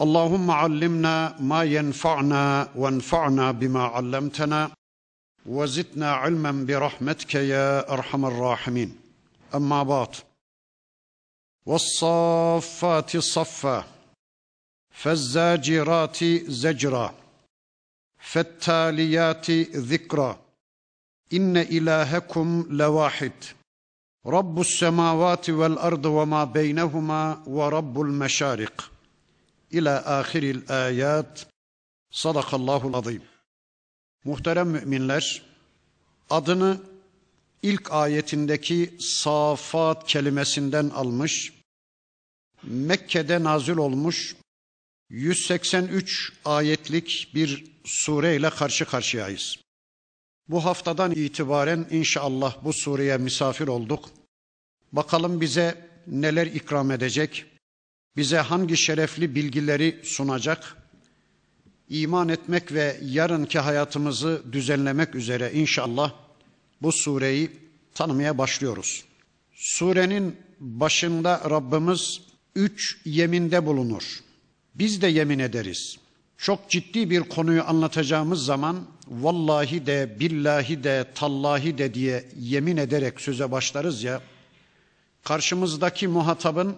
اللهم علمنا ما ينفعنا وانفعنا بما علمتنا وزدنا علما برحمتك يا أرحم الراحمين. أما بعد والصافات صفا فالزاجرات زجرا فالتاليات ذكرا. إن إلهكم لواحد رب السماوات والأرض وما بينهما ورب المشارق. İlâ ahiril ayat. Sadakallahul azim. Muhterem müminler, adını ilk ayetindeki safat kelimesinden almış, Mekke'de nazil olmuş 183 ayetlik bir sure ile karşı karşıyayız. Bu haftadan itibaren inşallah bu sureye misafir olduk. Bakalım bize neler ikram edecek, bize hangi şerefli bilgileri sunacak? İman etmek ve yarınki hayatımızı düzenlemek üzere inşallah bu sureyi tanımaya başlıyoruz. Surenin başında Rabbimiz üç yeminde bulunur. Biz de yemin ederiz. Çok ciddi bir konuyu anlatacağımız zaman vallahi de billahi de tallahi de diye yemin ederek söze başlarız ya karşımızdaki muhatabın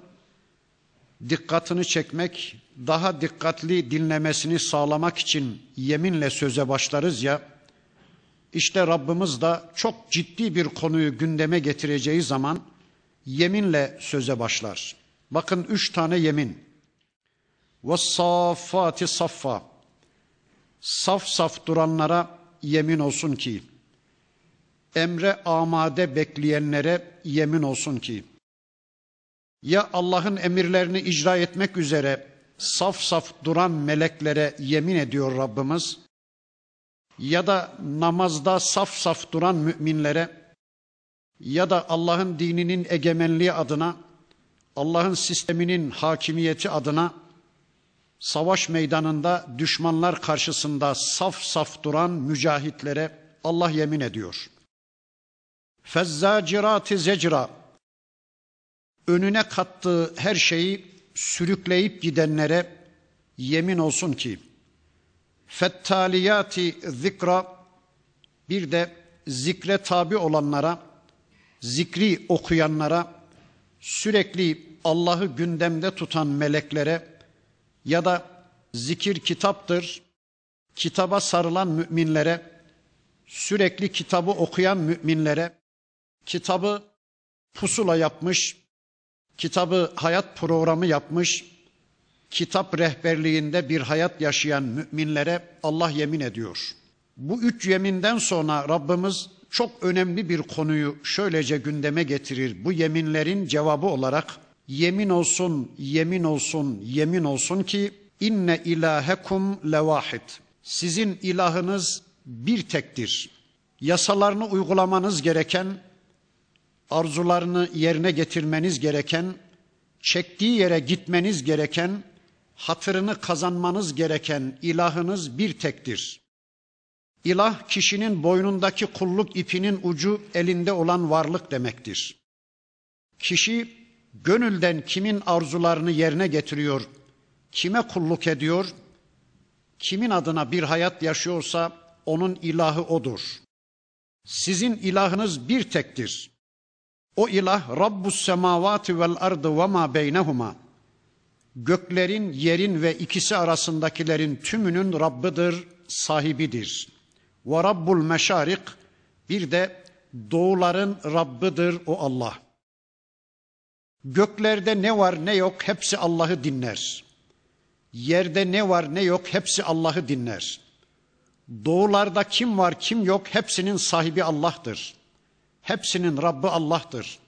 dikkatini çekmek, daha dikkatli dinlemesini sağlamak için yeminle söze başlarız ya, işte Rabbimiz de çok ciddi bir konuyu gündeme getireceği zaman yeminle söze başlar. Bakın üç tane yemin. وَالصَّافَّاتِ saffa. Saf saf duranlara yemin olsun ki, emre amade bekleyenlere yemin olsun ki, ya Allah'ın emirlerini icra etmek üzere saf saf duran meleklere yemin ediyor Rabbimiz ya da namazda saf saf duran müminlere ya da Allah'ın dininin egemenliği adına Allah'ın sisteminin hakimiyeti adına savaş meydanında düşmanlar karşısında saf saf duran mücahitlere Allah yemin ediyor. Fezzacirati zecra önüne kattığı her şeyi sürükleyip gidenlere yemin olsun ki fettaliyati zikra bir de zikre tabi olanlara zikri okuyanlara sürekli Allah'ı gündemde tutan meleklere ya da zikir kitaptır kitaba sarılan müminlere sürekli kitabı okuyan müminlere kitabı pusula yapmış kitabı hayat programı yapmış, kitap rehberliğinde bir hayat yaşayan müminlere Allah yemin ediyor. Bu üç yeminden sonra Rabbimiz çok önemli bir konuyu şöylece gündeme getirir. Bu yeminlerin cevabı olarak yemin olsun, yemin olsun, yemin olsun ki inne ilahekum levahid. Sizin ilahınız bir tektir. Yasalarını uygulamanız gereken arzularını yerine getirmeniz gereken, çektiği yere gitmeniz gereken, hatırını kazanmanız gereken ilahınız bir tektir. İlah kişinin boynundaki kulluk ipinin ucu elinde olan varlık demektir. Kişi gönülden kimin arzularını yerine getiriyor, kime kulluk ediyor, kimin adına bir hayat yaşıyorsa onun ilahı odur. Sizin ilahınız bir tektir. O ilah Rabbus semavati vel ardı ve ma beynehuma. Göklerin, yerin ve ikisi arasındakilerin tümünün Rabbidir, sahibidir. Ve Rabbul meşarik bir de doğuların Rabbidir o Allah. Göklerde ne var ne yok hepsi Allah'ı dinler. Yerde ne var ne yok hepsi Allah'ı dinler. Doğularda kim var kim yok hepsinin sahibi Allah'tır. Hepsinin Rabbi Allah'tır.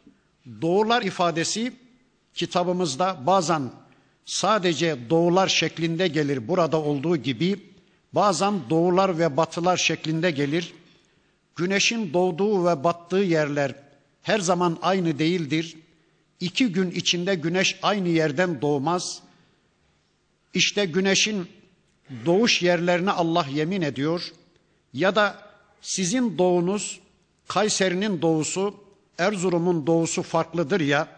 Doğular ifadesi kitabımızda bazen sadece doğular şeklinde gelir burada olduğu gibi Bazen doğular ve batılar şeklinde gelir. Güneşin doğduğu ve battığı yerler her zaman aynı değildir. İki gün içinde güneş aynı yerden doğmaz. İşte güneşin doğuş yerlerine Allah yemin ediyor. Ya da sizin doğunuz Kayseri'nin doğusu, Erzurum'un doğusu farklıdır ya.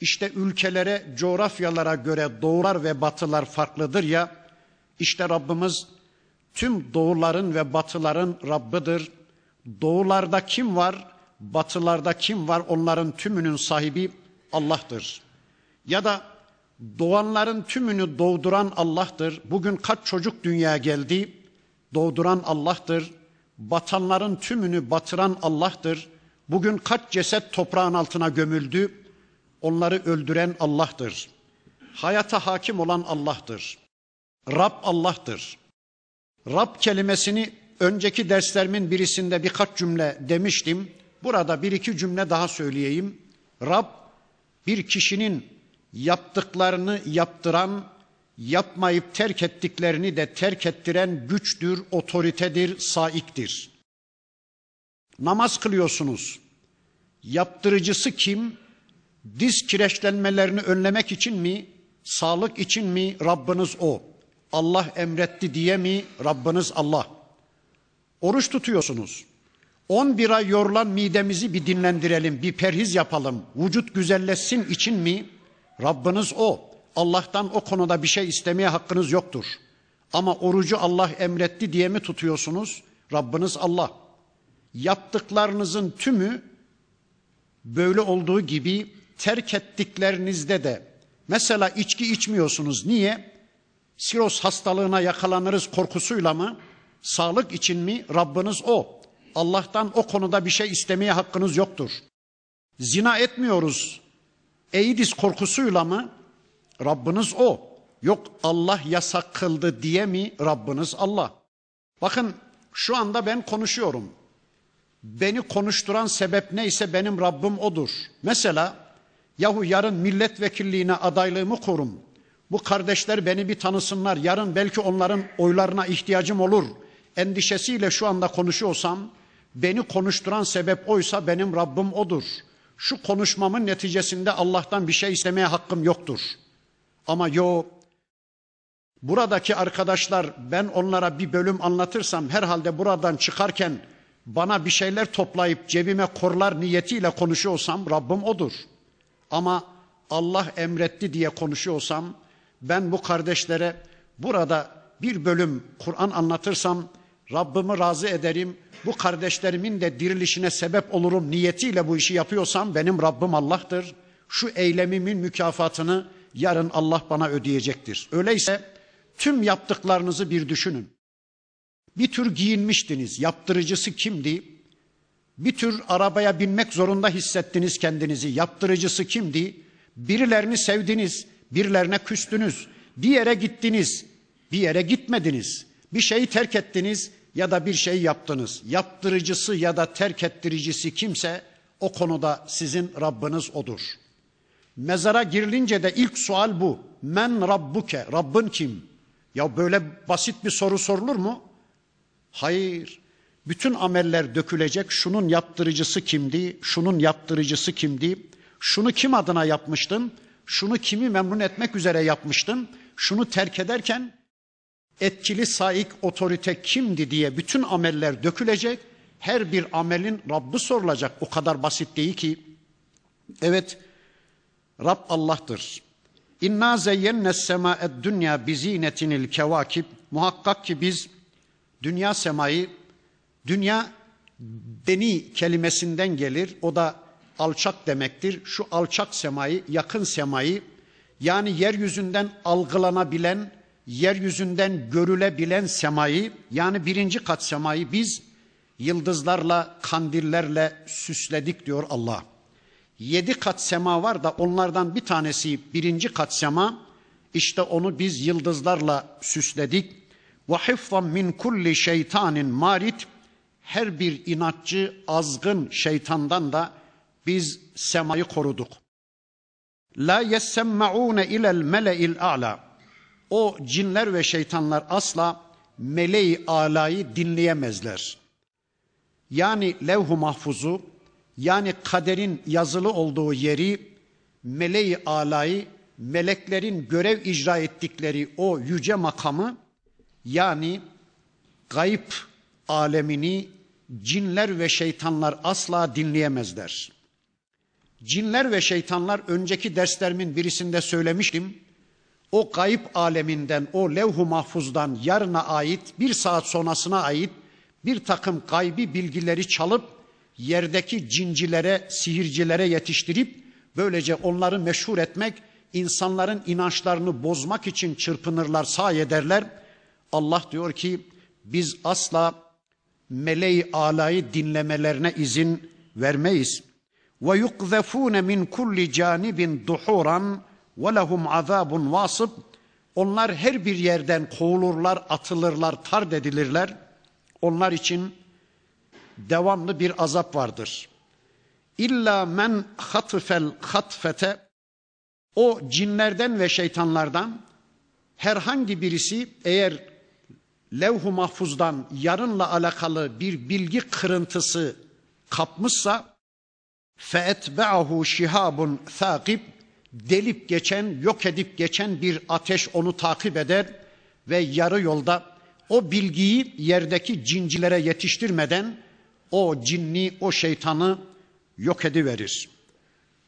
İşte ülkelere, coğrafyalara göre doğular ve batılar farklıdır ya. İşte Rabbimiz tüm doğuların ve batıların Rabbidir. Doğularda kim var, batılarda kim var onların tümünün sahibi Allah'tır. Ya da doğanların tümünü doğduran Allah'tır. Bugün kaç çocuk dünyaya geldi? Doğduran Allah'tır. Batanların tümünü batıran Allah'tır. Bugün kaç ceset toprağın altına gömüldü? Onları öldüren Allah'tır. Hayata hakim olan Allah'tır. Rab Allah'tır. Rab kelimesini önceki derslerimin birisinde birkaç cümle demiştim. Burada bir iki cümle daha söyleyeyim. Rab bir kişinin yaptıklarını yaptıran, yapmayıp terk ettiklerini de terk ettiren güçtür, otoritedir, saiktir. Namaz kılıyorsunuz. Yaptırıcısı kim? Diz kireçlenmelerini önlemek için mi? Sağlık için mi? Rabbiniz o. Allah emretti diye mi? Rabbiniz Allah. Oruç tutuyorsunuz. 11 ay yorulan midemizi bir dinlendirelim, bir perhiz yapalım. Vücut güzelleşsin için mi? Rabbiniz o. Allah'tan o konuda bir şey istemeye hakkınız yoktur. Ama orucu Allah emretti diye mi tutuyorsunuz? Rabbiniz Allah. Yaptıklarınızın tümü böyle olduğu gibi terk ettiklerinizde de mesela içki içmiyorsunuz. Niye? Siros hastalığına yakalanırız korkusuyla mı? Sağlık için mi? Rabbiniz o. Allah'tan o konuda bir şey istemeye hakkınız yoktur. Zina etmiyoruz. Eidis korkusuyla mı? Rabbiniz o. Yok Allah yasak kıldı diye mi? Rabbiniz Allah. Bakın şu anda ben konuşuyorum. Beni konuşturan sebep neyse benim Rabbim odur. Mesela yahu yarın milletvekilliğine adaylığımı korum. Bu kardeşler beni bir tanısınlar. Yarın belki onların oylarına ihtiyacım olur. Endişesiyle şu anda konuşuyorsam beni konuşturan sebep oysa benim Rabbim odur. Şu konuşmamın neticesinde Allah'tan bir şey istemeye hakkım yoktur. Ama yo buradaki arkadaşlar ben onlara bir bölüm anlatırsam herhalde buradan çıkarken bana bir şeyler toplayıp cebime korlar niyetiyle konuşuyorsam Rabbim odur. Ama Allah emretti diye konuşuyorsam ben bu kardeşlere burada bir bölüm Kur'an anlatırsam Rabbimi razı ederim. Bu kardeşlerimin de dirilişine sebep olurum niyetiyle bu işi yapıyorsam benim Rabbim Allah'tır. Şu eylemimin mükafatını yarın Allah bana ödeyecektir. Öyleyse tüm yaptıklarınızı bir düşünün. Bir tür giyinmiştiniz. Yaptırıcısı kimdi? Bir tür arabaya binmek zorunda hissettiniz kendinizi. Yaptırıcısı kimdi? Birilerini sevdiniz, birilerine küstünüz. Bir yere gittiniz, bir yere gitmediniz. Bir şeyi terk ettiniz ya da bir şey yaptınız. Yaptırıcısı ya da terk ettiricisi kimse o konuda sizin Rabbiniz odur. Mezara girilince de ilk sual bu. Men Rabbuke, Rabbin kim? Ya böyle basit bir soru sorulur mu? Hayır. Bütün ameller dökülecek. Şunun yaptırıcısı kimdi? Şunun yaptırıcısı kimdi? Şunu kim adına yapmıştın? Şunu kimi memnun etmek üzere yapmıştın? Şunu terk ederken etkili saik otorite kimdi diye bütün ameller dökülecek. Her bir amelin Rabbi sorulacak. O kadar basit değil ki. Evet, Rab Allah'tır. İnna zeyyenne sema'ed dünya bizinetinil kevakib. Muhakkak ki biz dünya semayı, dünya deni kelimesinden gelir. O da alçak demektir. Şu alçak semayı, yakın semayı yani yeryüzünden algılanabilen, yeryüzünden görülebilen semayı yani birinci kat semayı biz yıldızlarla, kandillerle süsledik diyor Allah. Yedi kat sema var da onlardan bir tanesi birinci kat sema. İşte onu biz yıldızlarla süsledik. Ve hifzan min kulli şeytanin marit. Her bir inatçı, azgın şeytandan da biz semayı koruduk. La yessemmaune ilel mele'il a'la. O cinler ve şeytanlar asla meleği alayı dinleyemezler. Yani levh-u mahfuzu yani kaderin yazılı olduğu yeri meleği alayı meleklerin görev icra ettikleri o yüce makamı yani gayb alemini cinler ve şeytanlar asla dinleyemezler. Cinler ve şeytanlar önceki derslerimin birisinde söylemiştim. O gayb aleminden, o levh-u mahfuzdan yarına ait, bir saat sonrasına ait bir takım gaybi bilgileri çalıp yerdeki cincilere, sihircilere yetiştirip böylece onları meşhur etmek, insanların inançlarını bozmak için çırpınırlar, sahi ederler. Allah diyor ki biz asla meleği alayı dinlemelerine izin vermeyiz. Ve yukzefune min kulli canibin duhuran ve lehum azabun vasıb. Onlar her bir yerden kovulurlar, atılırlar, tard edilirler. Onlar için devamlı bir azap vardır. İlla men hatfel hatfete o cinlerden ve şeytanlardan herhangi birisi eğer levh-u mahfuzdan yarınla alakalı bir bilgi kırıntısı kapmışsa feetbe'ahu şihabun thakib delip geçen, yok edip geçen bir ateş onu takip eder ve yarı yolda o bilgiyi yerdeki cincilere yetiştirmeden o cinni, o şeytanı yok ediverir.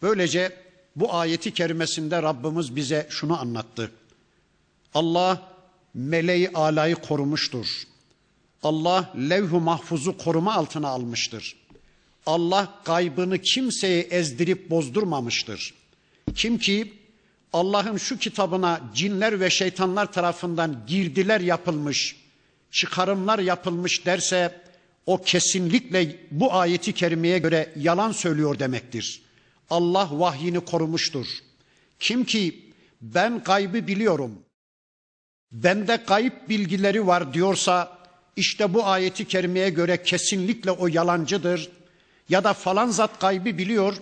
Böylece bu ayeti kerimesinde Rabbimiz bize şunu anlattı. Allah meleği alayı korumuştur. Allah levh-u mahfuzu koruma altına almıştır. Allah gaybını kimseye ezdirip bozdurmamıştır. Kim ki Allah'ın şu kitabına cinler ve şeytanlar tarafından girdiler yapılmış, çıkarımlar yapılmış derse o kesinlikle bu ayeti kerimeye göre yalan söylüyor demektir. Allah vahyini korumuştur. Kim ki ben gaybı biliyorum, bende kayıp bilgileri var diyorsa işte bu ayeti kerimeye göre kesinlikle o yalancıdır. Ya da falan zat kaybı biliyor,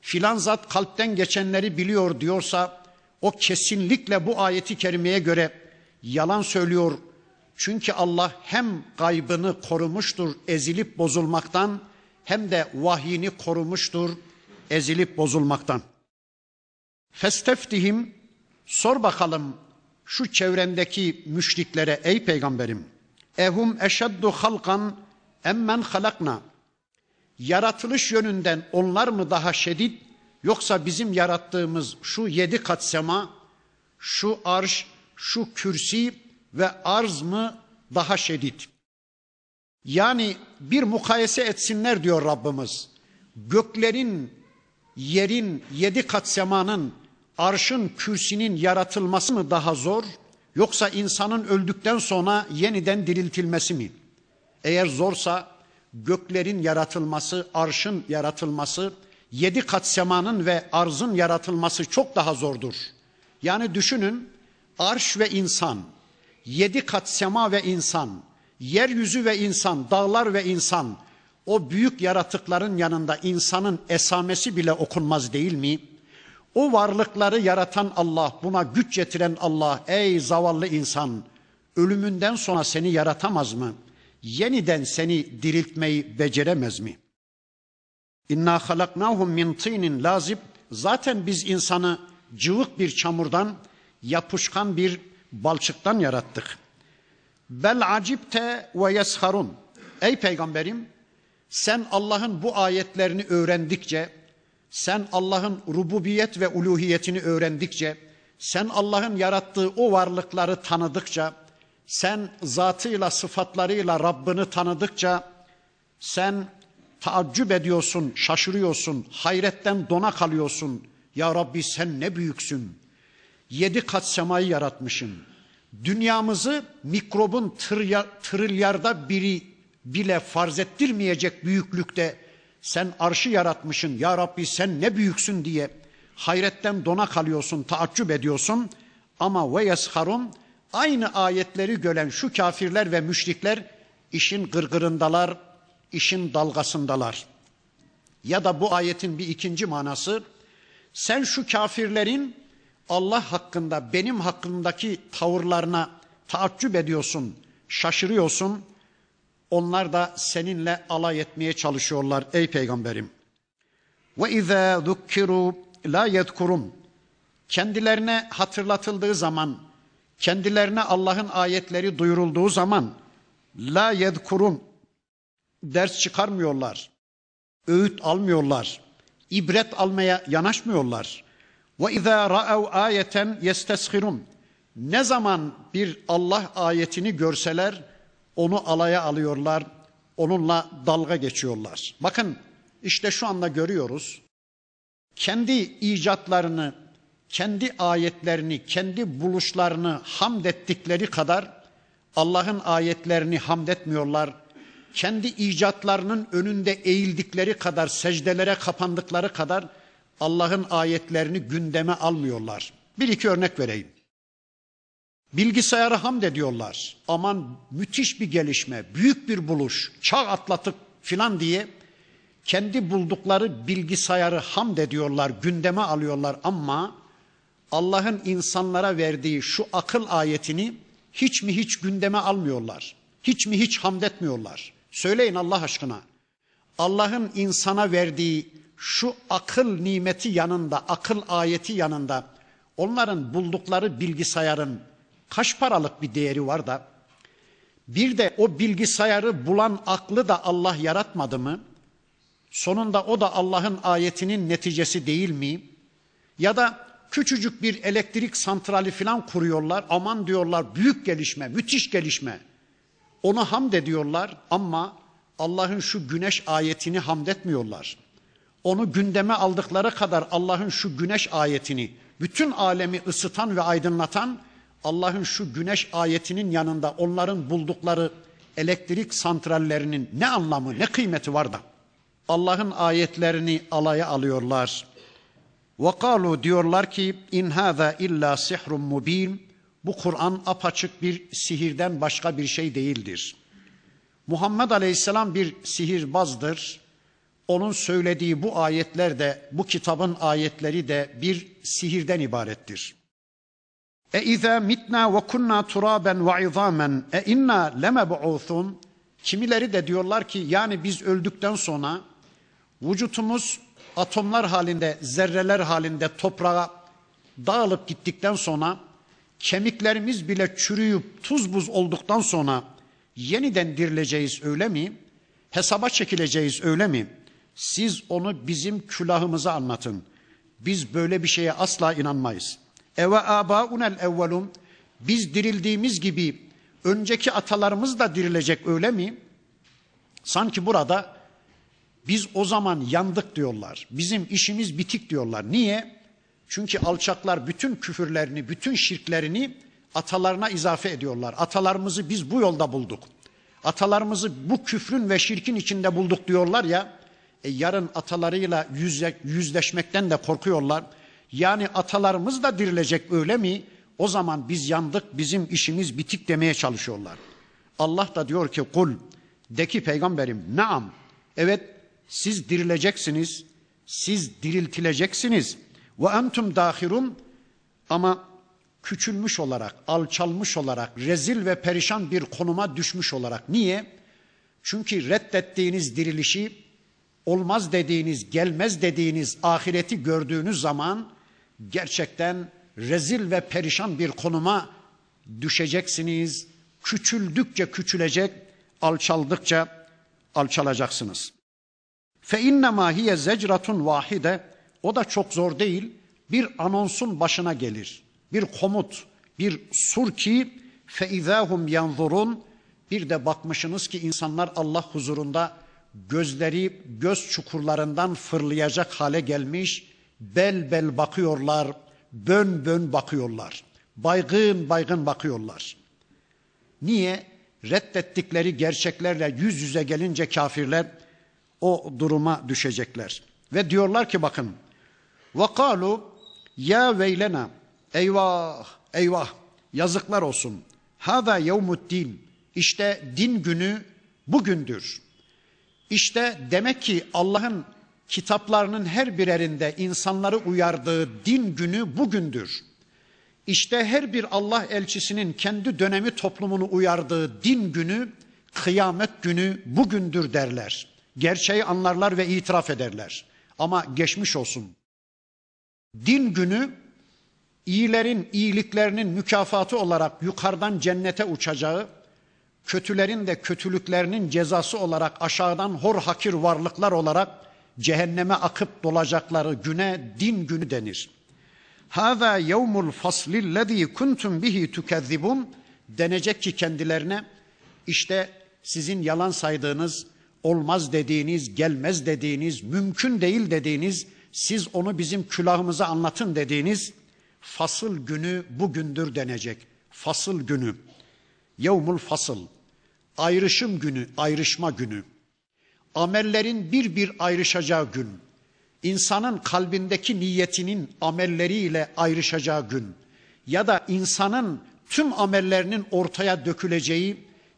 filan zat kalpten geçenleri biliyor diyorsa o kesinlikle bu ayeti kerimeye göre yalan söylüyor. Çünkü Allah hem gaybını korumuştur ezilip bozulmaktan hem de vahyini korumuştur ezilip bozulmaktan. Festeftihim sor bakalım şu çevrendeki müşriklere ey peygamberim ehum eşeddu halkan emmen halakna yaratılış yönünden onlar mı daha şedid yoksa bizim yarattığımız şu yedi kat sema şu arş şu kürsi ve arz mı daha şedid yani bir mukayese etsinler diyor Rabbimiz göklerin yerin yedi kat semanın arşın kürsinin yaratılması mı daha zor yoksa insanın öldükten sonra yeniden diriltilmesi mi? Eğer zorsa göklerin yaratılması, arşın yaratılması, yedi kat semanın ve arzın yaratılması çok daha zordur. Yani düşünün arş ve insan, yedi kat sema ve insan, yeryüzü ve insan, dağlar ve insan, o büyük yaratıkların yanında insanın esamesi bile okunmaz değil mi? O varlıkları yaratan Allah, buna güç getiren Allah, ey zavallı insan, ölümünden sonra seni yaratamaz mı? Yeniden seni diriltmeyi beceremez mi? İnna halaknahum min tinin lazib. Zaten biz insanı cıvık bir çamurdan, yapışkan bir balçıktan yarattık. Bel acipte ve yesharun. Ey peygamberim, sen Allah'ın bu ayetlerini öğrendikçe, sen Allah'ın rububiyet ve uluhiyetini öğrendikçe, sen Allah'ın yarattığı o varlıkları tanıdıkça, sen zatıyla sıfatlarıyla Rabbini tanıdıkça, sen taaccüp ediyorsun, şaşırıyorsun, hayretten dona kalıyorsun. Ya Rabbi sen ne büyüksün. Yedi kat semayı yaratmışsın. Dünyamızı mikrobun trilyarda biri bile farz ettirmeyecek büyüklükte sen arşı yaratmışsın ya Rabbi sen ne büyüksün diye hayretten dona kalıyorsun, taaccüp ediyorsun. Ama ve yesharun aynı ayetleri gören şu kafirler ve müşrikler işin gırgırındalar, işin dalgasındalar. Ya da bu ayetin bir ikinci manası sen şu kafirlerin Allah hakkında benim hakkındaki tavırlarına taaccüp ediyorsun, şaşırıyorsun. Onlar da seninle alay etmeye çalışıyorlar ey peygamberim. Ve izâ zukkiru la yedkurun. Kendilerine hatırlatıldığı zaman, kendilerine Allah'ın ayetleri duyurulduğu zaman la yedkurun ders çıkarmıyorlar. Öğüt almıyorlar. ibret almaya yanaşmıyorlar. Ve izâ ra'ev ayeten yesteshirun. Ne zaman bir Allah ayetini görseler onu alaya alıyorlar, onunla dalga geçiyorlar. Bakın işte şu anda görüyoruz. Kendi icatlarını, kendi ayetlerini, kendi buluşlarını hamd ettikleri kadar Allah'ın ayetlerini hamd etmiyorlar. Kendi icatlarının önünde eğildikleri kadar, secdelere kapandıkları kadar Allah'ın ayetlerini gündeme almıyorlar. Bir iki örnek vereyim. Bilgisayarı hamd ediyorlar. Aman müthiş bir gelişme, büyük bir buluş, çağ atlatıp filan diye kendi buldukları bilgisayarı hamd ediyorlar, gündeme alıyorlar ama Allah'ın insanlara verdiği şu akıl ayetini hiç mi hiç gündeme almıyorlar. Hiç mi hiç hamd etmiyorlar. Söyleyin Allah aşkına. Allah'ın insana verdiği şu akıl nimeti yanında, akıl ayeti yanında onların buldukları bilgisayarın kaç paralık bir değeri var da bir de o bilgisayarı bulan aklı da Allah yaratmadı mı? Sonunda o da Allah'ın ayetinin neticesi değil mi? Ya da küçücük bir elektrik santrali falan kuruyorlar. Aman diyorlar büyük gelişme, müthiş gelişme. Onu hamd ediyorlar ama Allah'ın şu güneş ayetini hamd etmiyorlar. Onu gündeme aldıkları kadar Allah'ın şu güneş ayetini, bütün alemi ısıtan ve aydınlatan Allah'ın şu güneş ayetinin yanında onların buldukları elektrik santrallerinin ne anlamı, ne kıymeti var da Allah'ın ayetlerini alaya alıyorlar. Ve kalu diyorlar ki in hâzâ illa sihrun mubin. Bu Kur'an apaçık bir sihirden başka bir şey değildir. Muhammed Aleyhisselam bir sihirbazdır. Onun söylediği bu ayetler de, bu kitabın ayetleri de bir sihirden ibarettir. E izâ mitnâ ve kunnâ turâben ve izâmen e inna lemeb'ûthun. Kimileri de diyorlar ki yani biz öldükten sonra vücutumuz atomlar halinde, zerreler halinde toprağa dağılıp gittikten sonra kemiklerimiz bile çürüyüp tuz buz olduktan sonra yeniden dirileceğiz öyle mi? Hesaba çekileceğiz öyle mi? Siz onu bizim külahımıza anlatın. Biz böyle bir şeye asla inanmayız. Eve abaunel evvelum biz dirildiğimiz gibi önceki atalarımız da dirilecek öyle mi? Sanki burada biz o zaman yandık diyorlar. Bizim işimiz bitik diyorlar. Niye? Çünkü alçaklar bütün küfürlerini, bütün şirklerini atalarına izafe ediyorlar. Atalarımızı biz bu yolda bulduk. Atalarımızı bu küfrün ve şirkin içinde bulduk diyorlar ya. E yarın atalarıyla yüzle, yüzleşmekten de korkuyorlar. Yani atalarımız da dirilecek öyle mi? O zaman biz yandık, bizim işimiz bitik demeye çalışıyorlar. Allah da diyor ki kul de ki peygamberim naam evet siz dirileceksiniz, siz diriltileceksiniz. Ve entum dahirun ama küçülmüş olarak, alçalmış olarak, rezil ve perişan bir konuma düşmüş olarak. Niye? Çünkü reddettiğiniz dirilişi, olmaz dediğiniz, gelmez dediğiniz ahireti gördüğünüz zaman gerçekten rezil ve perişan bir konuma düşeceksiniz. Küçüldükçe küçülecek, alçaldıkça alçalacaksınız. Fe innema hiye zecratun vahide o da çok zor değil. Bir anonsun başına gelir. Bir komut, bir sur ki fe izahum yanzurun bir de bakmışsınız ki insanlar Allah huzurunda gözleri göz çukurlarından fırlayacak hale gelmiş, bel bel bakıyorlar, bön bön bakıyorlar. Baygın baygın bakıyorlar. Niye? Reddettikleri gerçeklerle yüz yüze gelince kafirler o duruma düşecekler. Ve diyorlar ki bakın. Vakalu ya veylena eyvah eyvah yazıklar olsun. Hada yevmuddin işte din günü bugündür. İşte demek ki Allah'ın kitaplarının her birerinde insanları uyardığı din günü bugündür. İşte her bir Allah elçisinin kendi dönemi toplumunu uyardığı din günü, kıyamet günü bugündür derler. Gerçeği anlarlar ve itiraf ederler. Ama geçmiş olsun. Din günü iyilerin iyiliklerinin mükafatı olarak yukarıdan cennete uçacağı, kötülerin de kötülüklerinin cezası olarak aşağıdan hor hakir varlıklar olarak cehenneme akıp dolacakları güne din günü denir. Hâzâ yevmul faslillezî kuntum bihi tukezzibun denecek ki kendilerine işte sizin yalan saydığınız, olmaz dediğiniz, gelmez dediğiniz, mümkün değil dediğiniz, siz onu bizim külahımıza anlatın dediğiniz fasıl günü bugündür denecek. Fasıl günü. Yevmul fasıl. Ayrışım günü, ayrışma günü. Amellerin bir bir ayrışacağı gün. İnsanın kalbindeki niyetinin amelleriyle ayrışacağı gün. Ya da insanın tüm amellerinin ortaya döküleceği,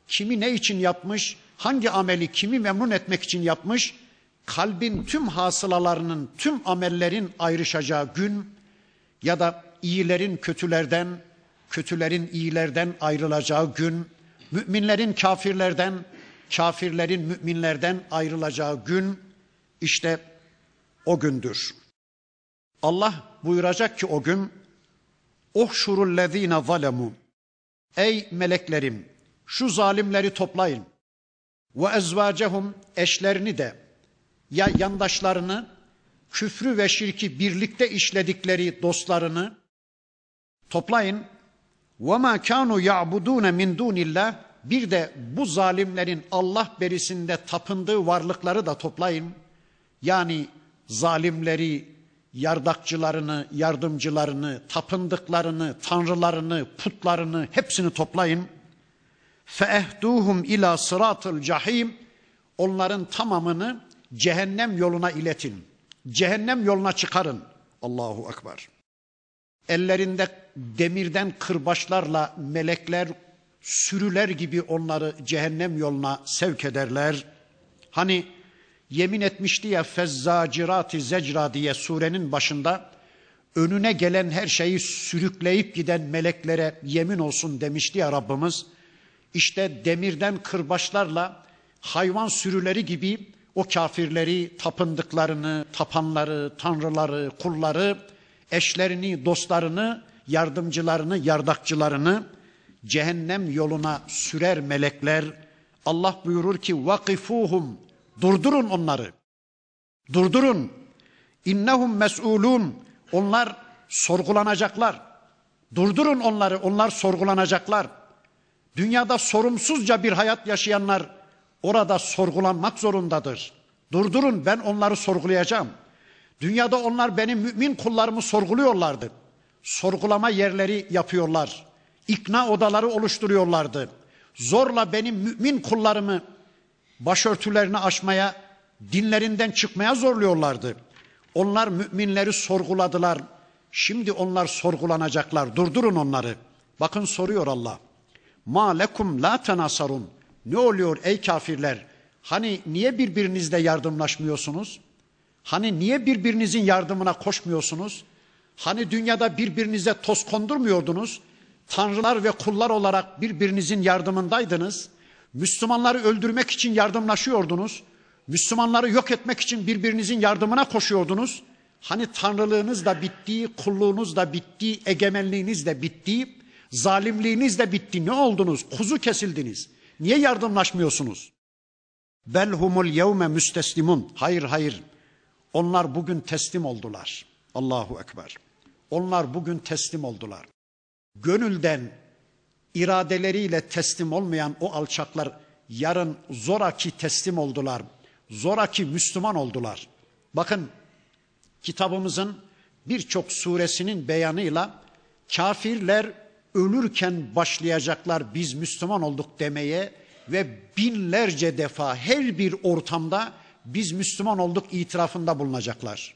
kimi ne için yapmış, hangi ameli kimi memnun etmek için yapmış, kalbin tüm hasılalarının, tüm amellerin ayrışacağı gün ya da iyilerin kötülerden, kötülerin iyilerden ayrılacağı gün, müminlerin kafirlerden, kafirlerin müminlerden ayrılacağı gün işte o gündür. Allah buyuracak ki o gün Ohşurul lezine zalemu Ey meleklerim şu zalimleri toplayın ve ezvacehum eşlerini de ya yandaşlarını küfrü ve şirki birlikte işledikleri dostlarını toplayın. Ve ma kanu ya'budun min dunillah bir de bu zalimlerin Allah berisinde tapındığı varlıkları da toplayın. Yani zalimleri, yardakçılarını, yardımcılarını, tapındıklarını, tanrılarını, putlarını hepsini toplayın. Feehduhum ila sıratıl cahim. Onların tamamını cehennem yoluna iletin. Cehennem yoluna çıkarın. Allahu Ekber. Ellerinde demirden kırbaçlarla melekler sürüler gibi onları cehennem yoluna sevk ederler. Hani yemin etmişti ya fezzacirati zecra diye surenin başında önüne gelen her şeyi sürükleyip giden meleklere yemin olsun demişti ya Rabbimiz. İşte demirden kırbaçlarla hayvan sürüleri gibi o kafirleri, tapındıklarını, tapanları, tanrıları, kulları, eşlerini, dostlarını, yardımcılarını, yardakçılarını cehennem yoluna sürer melekler. Allah buyurur ki vakifuhum durdurun onları. Durdurun. İnnehum mes'ulun. Onlar sorgulanacaklar. Durdurun onları. Onlar sorgulanacaklar. Dünyada sorumsuzca bir hayat yaşayanlar orada sorgulanmak zorundadır. Durdurun ben onları sorgulayacağım. Dünyada onlar benim mümin kullarımı sorguluyorlardı. Sorgulama yerleri yapıyorlar. İkna odaları oluşturuyorlardı. Zorla benim mümin kullarımı başörtülerini aşmaya, dinlerinden çıkmaya zorluyorlardı. Onlar müminleri sorguladılar. Şimdi onlar sorgulanacaklar. Durdurun onları. Bakın soruyor Allah. Ma lekum la tenasarun. Ne oluyor ey kafirler? Hani niye birbirinizle yardımlaşmıyorsunuz? Hani niye birbirinizin yardımına koşmuyorsunuz? Hani dünyada birbirinize toz kondurmuyordunuz? Tanrılar ve kullar olarak birbirinizin yardımındaydınız. Müslümanları öldürmek için yardımlaşıyordunuz. Müslümanları yok etmek için birbirinizin yardımına koşuyordunuz. Hani tanrılığınız da bitti, kulluğunuz da bitti, egemenliğiniz de bitti, zalimliğiniz de bitti. Ne oldunuz? Kuzu kesildiniz. Niye yardımlaşmıyorsunuz? Belhumul yevme müsteslimun. Hayır hayır. Onlar bugün teslim oldular. Allahu Ekber. Onlar bugün teslim oldular. Gönülden iradeleriyle teslim olmayan o alçaklar yarın zoraki teslim oldular. Zoraki Müslüman oldular. Bakın kitabımızın birçok suresinin beyanıyla kafirler ölürken başlayacaklar biz Müslüman olduk demeye ve binlerce defa her bir ortamda biz Müslüman olduk itirafında bulunacaklar.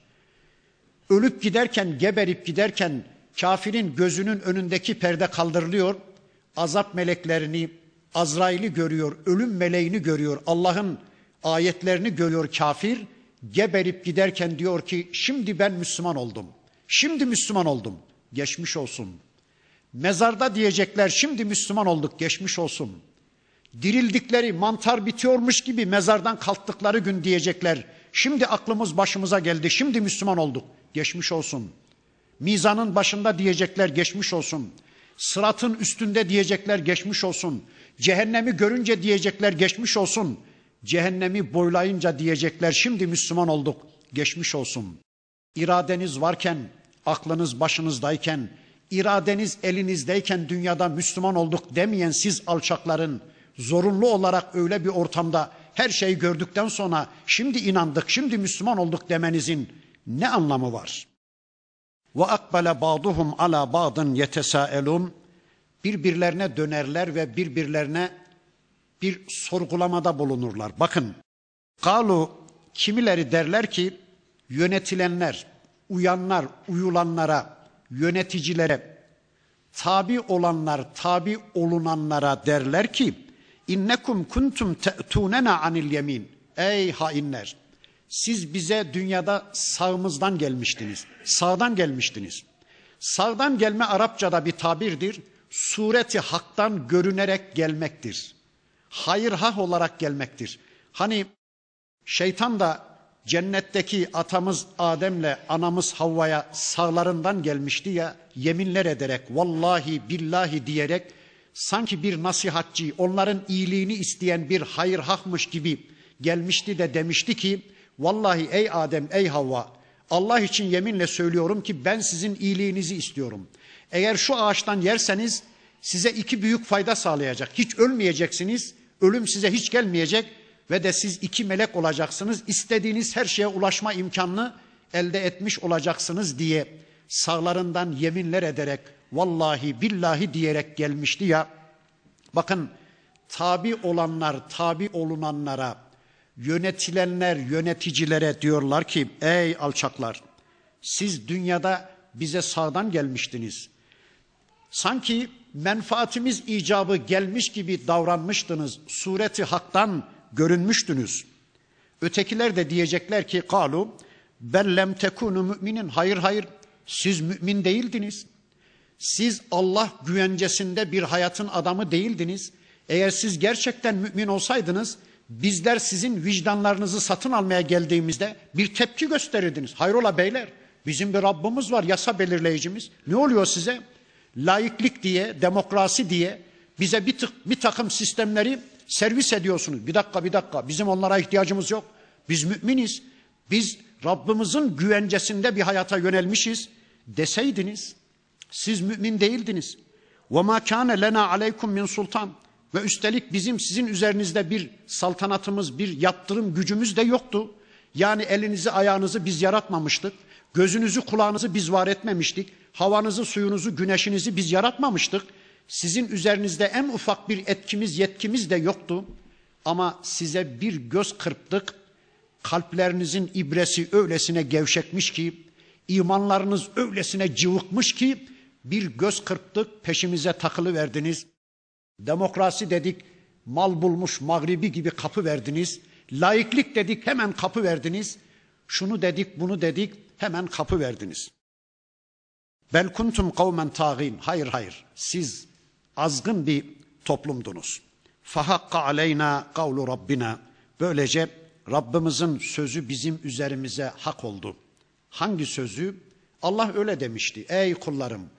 Ölüp giderken, geberip giderken kafirin gözünün önündeki perde kaldırılıyor. Azap meleklerini, Azrail'i görüyor, ölüm meleğini görüyor, Allah'ın ayetlerini görüyor kafir. Geberip giderken diyor ki şimdi ben Müslüman oldum. Şimdi Müslüman oldum. Geçmiş olsun. Mezarda diyecekler şimdi Müslüman olduk geçmiş olsun. Dirildikleri mantar bitiyormuş gibi mezardan kalktıkları gün diyecekler. Şimdi aklımız başımıza geldi şimdi Müslüman olduk geçmiş olsun. Mizanın başında diyecekler geçmiş olsun. Sıratın üstünde diyecekler geçmiş olsun. Cehennemi görünce diyecekler geçmiş olsun. Cehennemi boylayınca diyecekler şimdi Müslüman olduk geçmiş olsun. İradeniz varken, aklınız başınızdayken, iradeniz elinizdeyken dünyada Müslüman olduk demeyen siz alçakların zorunlu olarak öyle bir ortamda her şeyi gördükten sonra şimdi inandık, şimdi Müslüman olduk demenizin ne anlamı var? Ve akbale ba'duhum ala ba'dın yetesaelun birbirlerine dönerler ve birbirlerine bir sorgulamada bulunurlar. Bakın, kalu kimileri derler ki yönetilenler, uyanlar, uyulanlara, yöneticilere, tabi olanlar, tabi olunanlara derler ki innekum kuntum te'tunena anil yemin. Ey hainler! Siz bize dünyada sağımızdan gelmiştiniz. Sağdan gelmiştiniz. Sağdan gelme Arapçada bir tabirdir. Sureti haktan görünerek gelmektir. Hayır hah olarak gelmektir. Hani şeytan da cennetteki atamız Adem'le anamız Havva'ya sağlarından gelmişti ya yeminler ederek vallahi billahi diyerek sanki bir nasihatçı onların iyiliğini isteyen bir hayır hakmış gibi gelmişti de demişti ki vallahi ey Adem ey Havva Allah için yeminle söylüyorum ki ben sizin iyiliğinizi istiyorum. Eğer şu ağaçtan yerseniz size iki büyük fayda sağlayacak. Hiç ölmeyeceksiniz, ölüm size hiç gelmeyecek ve de siz iki melek olacaksınız. İstediğiniz her şeye ulaşma imkanını elde etmiş olacaksınız diye sağlarından yeminler ederek vallahi billahi diyerek gelmişti ya. Bakın tabi olanlar tabi olunanlara yönetilenler yöneticilere diyorlar ki ey alçaklar siz dünyada bize sağdan gelmiştiniz. Sanki menfaatimiz icabı gelmiş gibi davranmıştınız. Sureti haktan görünmüştünüz. Ötekiler de diyecekler ki kalu bellem tekunu müminin hayır hayır siz mümin değildiniz. Siz Allah güvencesinde bir hayatın adamı değildiniz. Eğer siz gerçekten mümin olsaydınız bizler sizin vicdanlarınızı satın almaya geldiğimizde bir tepki gösterirdiniz. Hayrola beyler bizim bir Rabbimiz var yasa belirleyicimiz. Ne oluyor size? Laiklik diye, demokrasi diye bize bir, tık, bir takım sistemleri servis ediyorsunuz. Bir dakika bir dakika bizim onlara ihtiyacımız yok. Biz müminiz. Biz Rabbimizin güvencesinde bir hayata yönelmişiz deseydiniz siz mümin değildiniz. Ve ma kana lena aleykum min sultan ve üstelik bizim sizin üzerinizde bir saltanatımız, bir yaptırım gücümüz de yoktu. Yani elinizi ayağınızı biz yaratmamıştık. Gözünüzü kulağınızı biz var etmemiştik. Havanızı, suyunuzu, güneşinizi biz yaratmamıştık. Sizin üzerinizde en ufak bir etkimiz, yetkimiz de yoktu. Ama size bir göz kırptık. Kalplerinizin ibresi öylesine gevşekmiş ki, imanlarınız öylesine cıvıkmış ki, bir göz kırptık, peşimize takılı verdiniz. Demokrasi dedik, mal bulmuş mağribi gibi kapı verdiniz. Laiklik dedik, hemen kapı verdiniz. Şunu dedik, bunu dedik, hemen kapı verdiniz. Bel kuntum kavmen tağin. Hayır hayır. Siz azgın bir toplumdunuz. Fahakka aleyna kavlu Rabbina. Böylece Rabbimizin sözü bizim üzerimize hak oldu. Hangi sözü? Allah öyle demişti. Ey kullarım,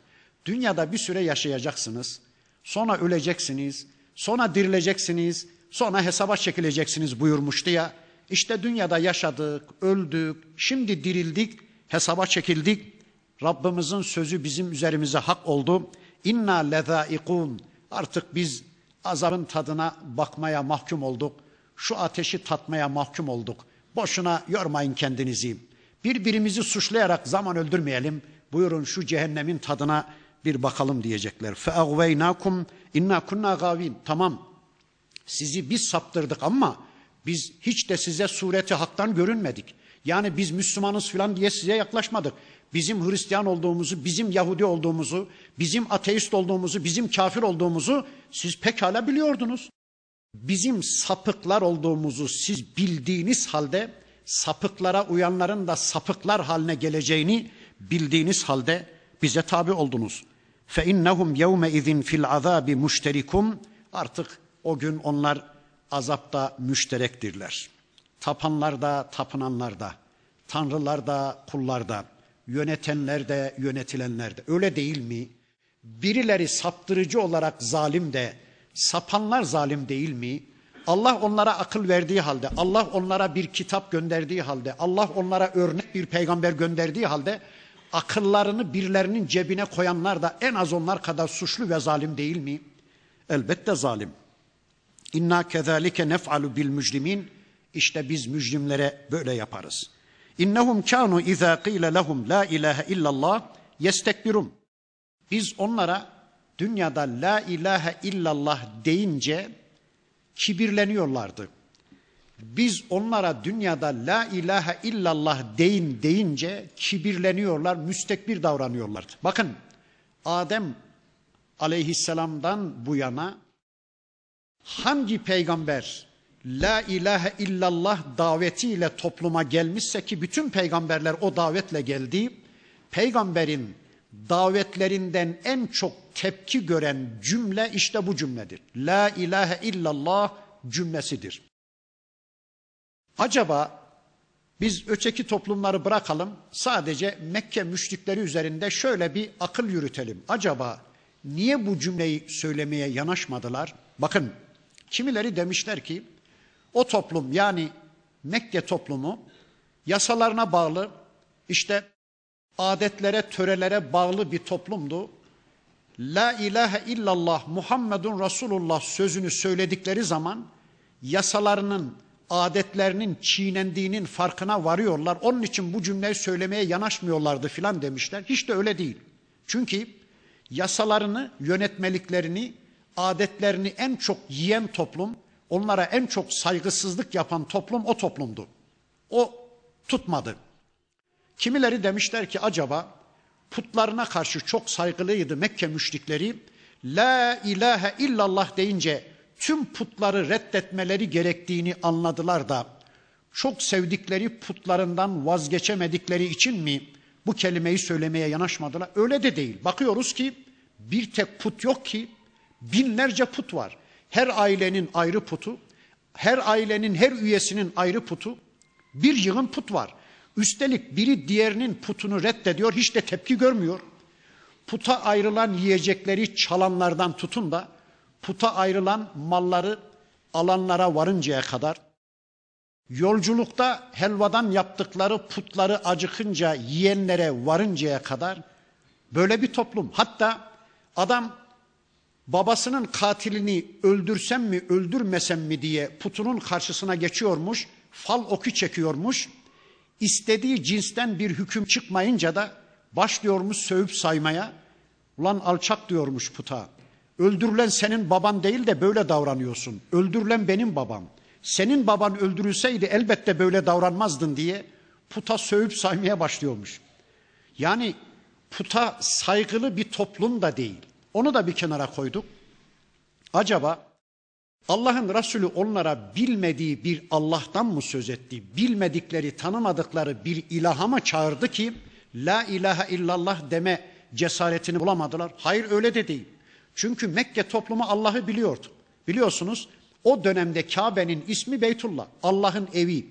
dünyada bir süre yaşayacaksınız. Sonra öleceksiniz. Sonra dirileceksiniz. Sonra hesaba çekileceksiniz buyurmuştu ya. İşte dünyada yaşadık, öldük, şimdi dirildik, hesaba çekildik. Rabbimizin sözü bizim üzerimize hak oldu. İnna lezaikun. Artık biz azabın tadına bakmaya mahkum olduk. Şu ateşi tatmaya mahkum olduk. Boşuna yormayın kendinizi. Birbirimizi suçlayarak zaman öldürmeyelim. Buyurun şu cehennemin tadına bir bakalım diyecekler. Feagveynakum inna kunna gavin. Tamam. Sizi biz saptırdık ama biz hiç de size sureti haktan görünmedik. Yani biz Müslümanız falan diye size yaklaşmadık bizim Hristiyan olduğumuzu, bizim Yahudi olduğumuzu, bizim ateist olduğumuzu, bizim kafir olduğumuzu siz pekala biliyordunuz. Bizim sapıklar olduğumuzu siz bildiğiniz halde sapıklara uyanların da sapıklar haline geleceğini bildiğiniz halde bize tabi oldunuz. fe innahum yevme izin fil azabi müşterikum artık o gün onlar azapta müşterektirler. Tapanlar da tapınanlar da, tanrılar da kullar da, yönetenler de yönetilenler de öyle değil mi? Birileri saptırıcı olarak zalim de, sapanlar zalim değil mi? Allah onlara akıl verdiği halde, Allah onlara bir kitap gönderdiği halde, Allah onlara örnek bir peygamber gönderdiği halde akıllarını birilerinin cebine koyanlar da en az onlar kadar suçlu ve zalim değil mi? Elbette zalim. İnna kezalike nef'alu bil mücrimin. İşte biz mücrimlere böyle yaparız. İnnehum kanu iza qila lehum la ilahe illallah yestekbirun. Biz onlara dünyada la ilahe illallah deyince kibirleniyorlardı. Biz onlara dünyada la ilahe illallah deyin deyince kibirleniyorlar, müstekbir davranıyorlardı. Bakın Adem aleyhisselamdan bu yana hangi peygamber la ilahe illallah davetiyle topluma gelmişse ki bütün peygamberler o davetle geldi. Peygamberin davetlerinden en çok tepki gören cümle işte bu cümledir. La ilahe illallah cümlesidir. Acaba biz öteki toplumları bırakalım sadece Mekke müşrikleri üzerinde şöyle bir akıl yürütelim. Acaba niye bu cümleyi söylemeye yanaşmadılar? Bakın kimileri demişler ki o toplum yani Mekke toplumu yasalarına bağlı işte adetlere, törelere bağlı bir toplumdu. La ilahe illallah Muhammedun Resulullah sözünü söyledikleri zaman yasalarının, adetlerinin çiğnendiğinin farkına varıyorlar. Onun için bu cümleyi söylemeye yanaşmıyorlardı filan demişler. Hiç de öyle değil. Çünkü yasalarını, yönetmeliklerini, adetlerini en çok yiyen toplum, onlara en çok saygısızlık yapan toplum o toplumdu. O tutmadı. Kimileri demişler ki acaba putlarına karşı çok saygılıydı Mekke müşrikleri. La ilahe illallah deyince tüm putları reddetmeleri gerektiğini anladılar da çok sevdikleri putlarından vazgeçemedikleri için mi bu kelimeyi söylemeye yanaşmadılar? Öyle de değil. Bakıyoruz ki bir tek put yok ki binlerce put var. Her ailenin ayrı putu, her ailenin her üyesinin ayrı putu, bir yığın put var. Üstelik biri diğerinin putunu reddediyor, hiç de tepki görmüyor. Puta ayrılan yiyecekleri çalanlardan tutun da puta ayrılan malları alanlara varıncaya kadar yolculukta helvadan yaptıkları putları acıkınca yiyenlere varıncaya kadar böyle bir toplum. Hatta adam babasının katilini öldürsem mi öldürmesem mi diye putunun karşısına geçiyormuş, fal oku çekiyormuş istediği cinsten bir hüküm çıkmayınca da başlıyormuş sövüp saymaya. Ulan alçak diyormuş puta. Öldürülen senin baban değil de böyle davranıyorsun. Öldürülen benim babam. Senin baban öldürülseydi elbette böyle davranmazdın diye puta sövüp saymaya başlıyormuş. Yani puta saygılı bir toplum da değil. Onu da bir kenara koyduk. Acaba Allah'ın Resulü onlara bilmediği bir Allah'tan mı söz etti? Bilmedikleri, tanımadıkları bir ilaha mı çağırdı ki la ilahe illallah deme cesaretini bulamadılar? Hayır öyle de değil. Çünkü Mekke toplumu Allah'ı biliyordu. Biliyorsunuz o dönemde Kabe'nin ismi Beytullah, Allah'ın evi.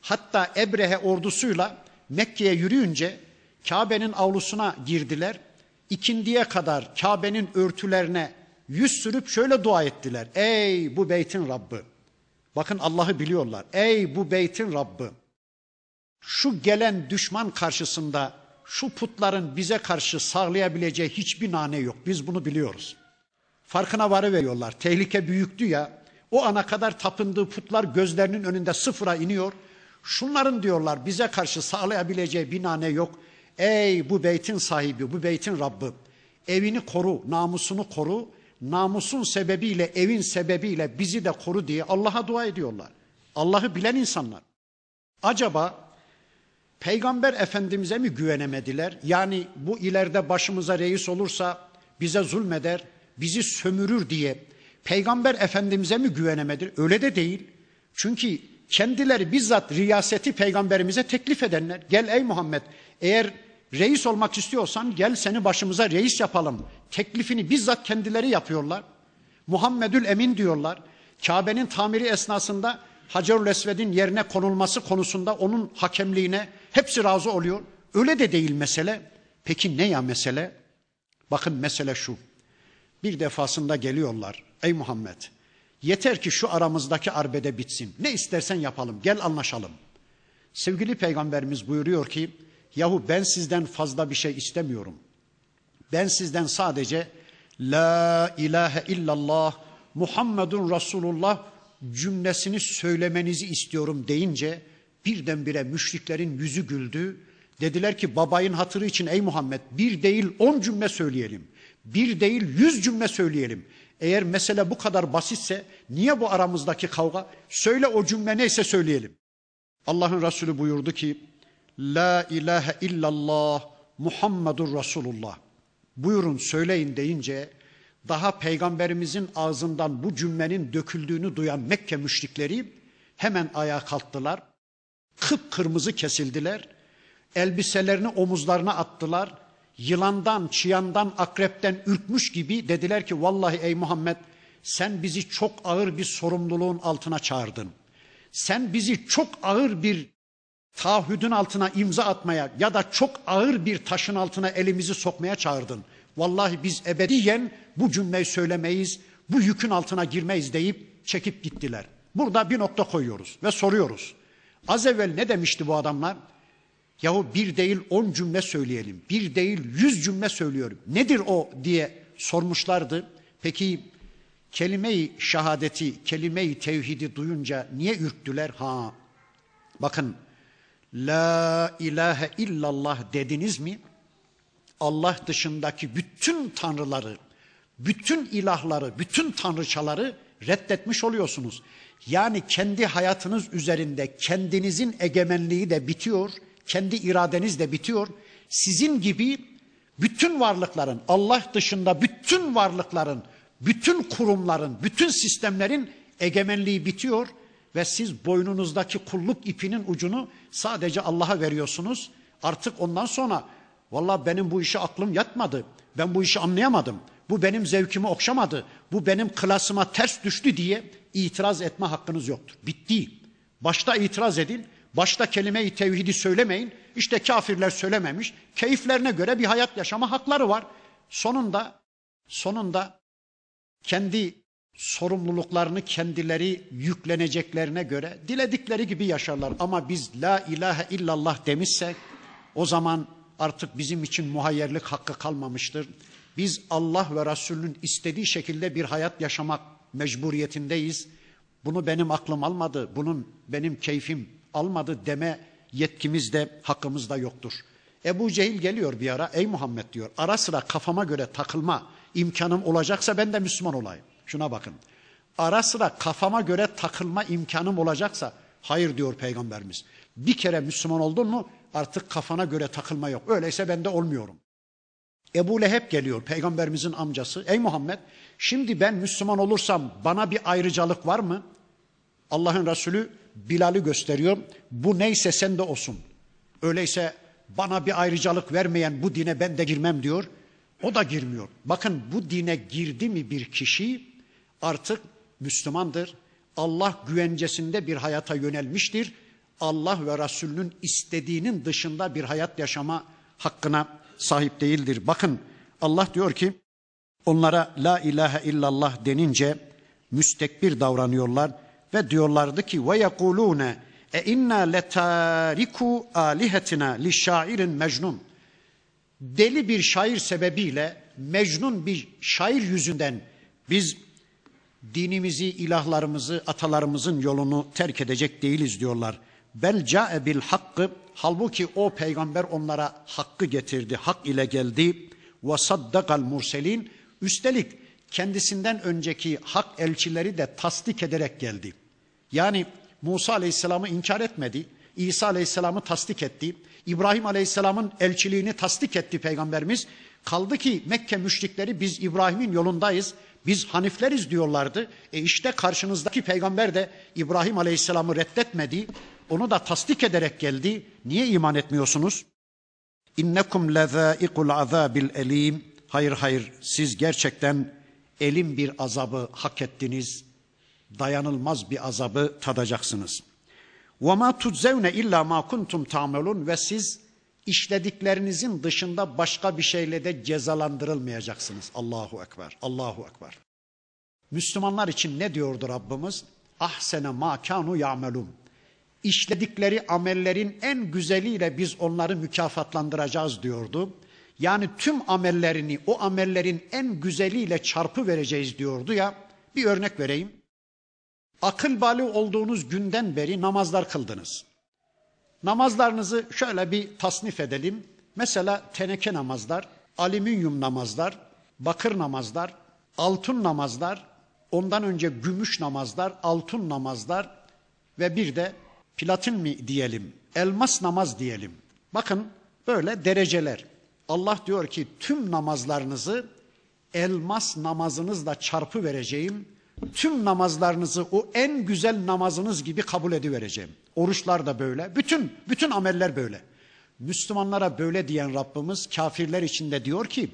Hatta Ebrehe ordusuyla Mekke'ye yürüyünce Kabe'nin avlusuna girdiler. İkindiye kadar Kabe'nin örtülerine yüz sürüp şöyle dua ettiler. Ey bu beytin Rabbi. Bakın Allah'ı biliyorlar. Ey bu beytin Rabbi. Şu gelen düşman karşısında şu putların bize karşı sağlayabileceği hiçbir nane yok. Biz bunu biliyoruz. Farkına varı veriyorlar. Tehlike büyüktü ya. O ana kadar tapındığı putlar gözlerinin önünde sıfıra iniyor. Şunların diyorlar bize karşı sağlayabileceği bir nane yok. Ey bu beytin sahibi, bu beytin Rabbi. Evini koru, namusunu koru namusun sebebiyle, evin sebebiyle bizi de koru diye Allah'a dua ediyorlar. Allah'ı bilen insanlar. Acaba Peygamber Efendimiz'e mi güvenemediler? Yani bu ileride başımıza reis olursa bize zulmeder, bizi sömürür diye Peygamber Efendimiz'e mi güvenemediler? Öyle de değil. Çünkü kendileri bizzat riyaseti peygamberimize teklif edenler. Gel ey Muhammed eğer Reis olmak istiyorsan gel seni başımıza reis yapalım. Teklifini bizzat kendileri yapıyorlar. Muhammedül Emin diyorlar. Kabe'nin tamiri esnasında Hacerül Esved'in yerine konulması konusunda onun hakemliğine hepsi razı oluyor. Öyle de değil mesele. Peki ne ya mesele? Bakın mesele şu. Bir defasında geliyorlar. Ey Muhammed yeter ki şu aramızdaki arbede bitsin. Ne istersen yapalım gel anlaşalım. Sevgili peygamberimiz buyuruyor ki yahu ben sizden fazla bir şey istemiyorum. Ben sizden sadece la ilahe illallah Muhammedun Resulullah cümlesini söylemenizi istiyorum deyince birdenbire müşriklerin yüzü güldü. Dediler ki babayın hatırı için ey Muhammed bir değil on cümle söyleyelim. Bir değil yüz cümle söyleyelim. Eğer mesele bu kadar basitse niye bu aramızdaki kavga? Söyle o cümle neyse söyleyelim. Allah'ın Resulü buyurdu ki La ilahe illallah Muhammedur Resulullah. Buyurun söyleyin deyince daha peygamberimizin ağzından bu cümlenin döküldüğünü duyan Mekke müşrikleri hemen ayağa kalktılar. Kıpkırmızı kesildiler. Elbiselerini omuzlarına attılar. Yılandan, çıyandan, akrepten ürkmüş gibi dediler ki vallahi ey Muhammed sen bizi çok ağır bir sorumluluğun altına çağırdın. Sen bizi çok ağır bir taahhüdün altına imza atmaya ya da çok ağır bir taşın altına elimizi sokmaya çağırdın. Vallahi biz ebediyen bu cümleyi söylemeyiz, bu yükün altına girmeyiz deyip çekip gittiler. Burada bir nokta koyuyoruz ve soruyoruz. Az evvel ne demişti bu adamlar? Yahu bir değil on cümle söyleyelim, bir değil yüz cümle söylüyorum. Nedir o diye sormuşlardı. Peki kelime-i şehadeti, kelime-i tevhidi duyunca niye ürktüler? Ha, bakın La ilahe illallah dediniz mi? Allah dışındaki bütün tanrıları, bütün ilahları, bütün tanrıçaları reddetmiş oluyorsunuz. Yani kendi hayatınız üzerinde kendinizin egemenliği de bitiyor, kendi iradeniz de bitiyor. Sizin gibi bütün varlıkların, Allah dışında bütün varlıkların, bütün kurumların, bütün sistemlerin egemenliği bitiyor ve siz boynunuzdaki kulluk ipinin ucunu sadece Allah'a veriyorsunuz. Artık ondan sonra valla benim bu işe aklım yatmadı. Ben bu işi anlayamadım. Bu benim zevkimi okşamadı. Bu benim klasıma ters düştü diye itiraz etme hakkınız yoktur. Bitti. Başta itiraz edin. Başta kelime-i tevhidi söylemeyin. İşte kafirler söylememiş. Keyiflerine göre bir hayat yaşama hakları var. Sonunda sonunda kendi sorumluluklarını kendileri yükleneceklerine göre diledikleri gibi yaşarlar. Ama biz la ilahe illallah demişsek o zaman artık bizim için muhayyerlik hakkı kalmamıştır. Biz Allah ve Resulünün istediği şekilde bir hayat yaşamak mecburiyetindeyiz. Bunu benim aklım almadı, bunun benim keyfim almadı deme yetkimiz de hakkımız da yoktur. Ebu Cehil geliyor bir ara, ey Muhammed diyor, ara sıra kafama göre takılma imkanım olacaksa ben de Müslüman olayım. Şuna bakın. Ara sıra kafama göre takılma imkanım olacaksa hayır diyor peygamberimiz. Bir kere Müslüman oldun mu artık kafana göre takılma yok. Öyleyse ben de olmuyorum. Ebu Leheb geliyor peygamberimizin amcası. Ey Muhammed şimdi ben Müslüman olursam bana bir ayrıcalık var mı? Allah'ın Resulü Bilal'i gösteriyor. Bu neyse sen de olsun. Öyleyse bana bir ayrıcalık vermeyen bu dine ben de girmem diyor. O da girmiyor. Bakın bu dine girdi mi bir kişi artık Müslümandır. Allah güvencesinde bir hayata yönelmiştir. Allah ve Resulünün istediğinin dışında bir hayat yaşama hakkına sahip değildir. Bakın Allah diyor ki onlara la ilahe illallah denince müstekbir davranıyorlar ve diyorlardı ki ve yekulune e inna letariku alihetina li şairin mecnun. Deli bir şair sebebiyle mecnun bir şair yüzünden biz dinimizi, ilahlarımızı, atalarımızın yolunu terk edecek değiliz diyorlar. Bel ca'e bil hakkı halbuki o peygamber onlara hakkı getirdi, hak ile geldi. Ve saddakal murselin üstelik kendisinden önceki hak elçileri de tasdik ederek geldi. Yani Musa Aleyhisselam'ı inkar etmedi. İsa Aleyhisselam'ı tasdik etti. İbrahim Aleyhisselam'ın elçiliğini tasdik etti peygamberimiz. Kaldı ki Mekke müşrikleri biz İbrahim'in yolundayız. Biz Hanifleriz diyorlardı. E işte karşınızdaki peygamber de İbrahim Aleyhisselam'ı reddetmedi. Onu da tasdik ederek geldi. Niye iman etmiyorsunuz? İnnekum lezâikul azâbil elim. Hayır hayır siz gerçekten elim bir azabı hak ettiniz Dayanılmaz bir azabı tadacaksınız. وَمَا تُجْزَوْنَ illa مَا كُنْتُمْ تَعْمَلُونَ Ve siz işlediklerinizin dışında başka bir şeyle de cezalandırılmayacaksınız. Allahu Ekber, Allahu Ekber. Müslümanlar için ne diyordu Rabbimiz? Ahsene ma kanu ya'melun. İşledikleri amellerin en güzeliyle biz onları mükafatlandıracağız diyordu. Yani tüm amellerini o amellerin en güzeliyle çarpı vereceğiz diyordu ya. Bir örnek vereyim. Akıl bali olduğunuz günden beri namazlar kıldınız. Namazlarınızı şöyle bir tasnif edelim. Mesela teneke namazlar, alüminyum namazlar, bakır namazlar, altın namazlar, ondan önce gümüş namazlar, altın namazlar ve bir de platin mi diyelim, elmas namaz diyelim. Bakın böyle dereceler. Allah diyor ki tüm namazlarınızı elmas namazınızla çarpı vereceğim. Tüm namazlarınızı o en güzel namazınız gibi kabul edivereceğim. Oruçlar da böyle. Bütün bütün ameller böyle. Müslümanlara böyle diyen Rabbimiz kafirler için de diyor ki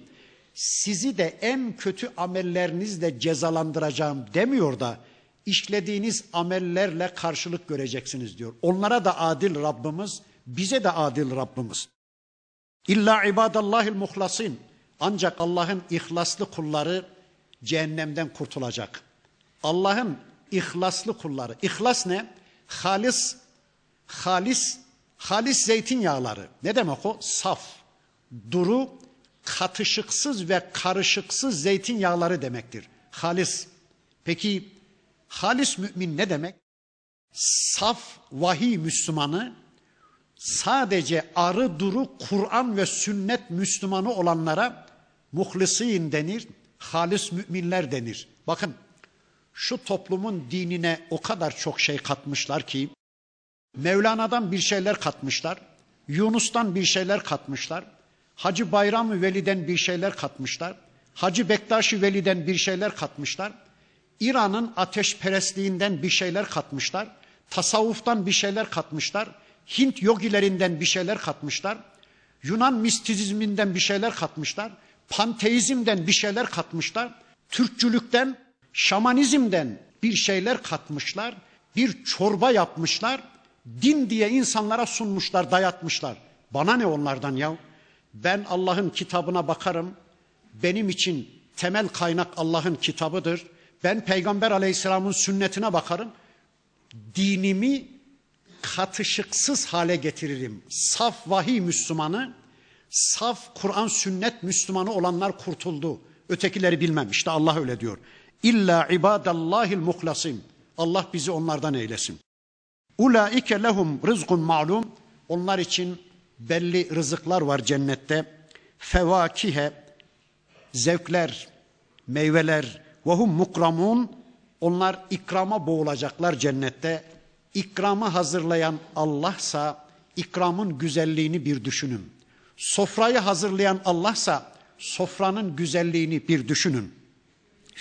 sizi de en kötü amellerinizle cezalandıracağım demiyor da işlediğiniz amellerle karşılık göreceksiniz diyor. Onlara da adil Rabbimiz, bize de adil Rabbimiz. İlla ibadallahil muhlasin. Ancak Allah'ın ihlaslı kulları cehennemden kurtulacak. Allah'ın ihlaslı kulları. İhlas ne? Halis, halis, halis zeytinyağları. Ne demek o? Saf, duru, katışıksız ve karışıksız zeytinyağları demektir. Halis. Peki halis mümin ne demek? Saf vahiy Müslümanı sadece arı duru Kur'an ve sünnet Müslümanı olanlara muhlisin denir, halis müminler denir. Bakın şu toplumun dinine o kadar çok şey katmışlar ki Mevlana'dan bir şeyler katmışlar, Yunus'tan bir şeyler katmışlar, Hacı Bayram-ı Veli'den bir şeyler katmışlar, Hacı Bektaş-ı Veli'den bir şeyler katmışlar, İran'ın ateşperestliğinden bir şeyler katmışlar, tasavvuftan bir şeyler katmışlar, Hint yogilerinden bir şeyler katmışlar. Yunan mistizminden bir şeyler katmışlar. Panteizmden bir şeyler katmışlar. Türkçülükten, şamanizmden bir şeyler katmışlar. Bir çorba yapmışlar. Din diye insanlara sunmuşlar, dayatmışlar. Bana ne onlardan ya? Ben Allah'ın kitabına bakarım. Benim için temel kaynak Allah'ın kitabıdır. Ben Peygamber Aleyhisselam'ın sünnetine bakarım. Dinimi katışıksız hale getiririm. Saf vahiy Müslümanı, saf Kur'an sünnet Müslümanı olanlar kurtuldu. Ötekileri bilmem. İşte Allah öyle diyor. İlla ibadallahil muhlasin. Allah bizi onlardan eylesin. Ulaike lehum rızkun ma'lum. Onlar için belli rızıklar var cennette. Fevakihe zevkler, meyveler ve hum mukramun. Onlar ikrama boğulacaklar cennette. İkramı hazırlayan Allah'sa ikramın güzelliğini bir düşünün. Sofrayı hazırlayan Allah'sa sofranın güzelliğini bir düşünün.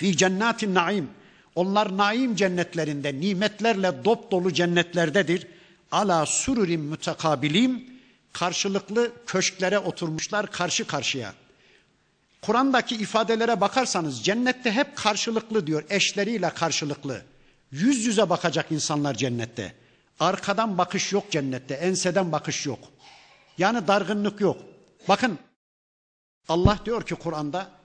Fi cennetin naim. Onlar naim cennetlerinde, nimetlerle dop dolu cennetlerdedir. Ala sururim mütekabilim. Karşılıklı köşklere oturmuşlar karşı karşıya. Kur'an'daki ifadelere bakarsanız cennette hep karşılıklı diyor, eşleriyle karşılıklı. Yüz yüze bakacak insanlar cennette. Arkadan bakış yok cennette, enseden bakış yok. Yani dargınlık yok. Bakın Allah diyor ki Kur'an'da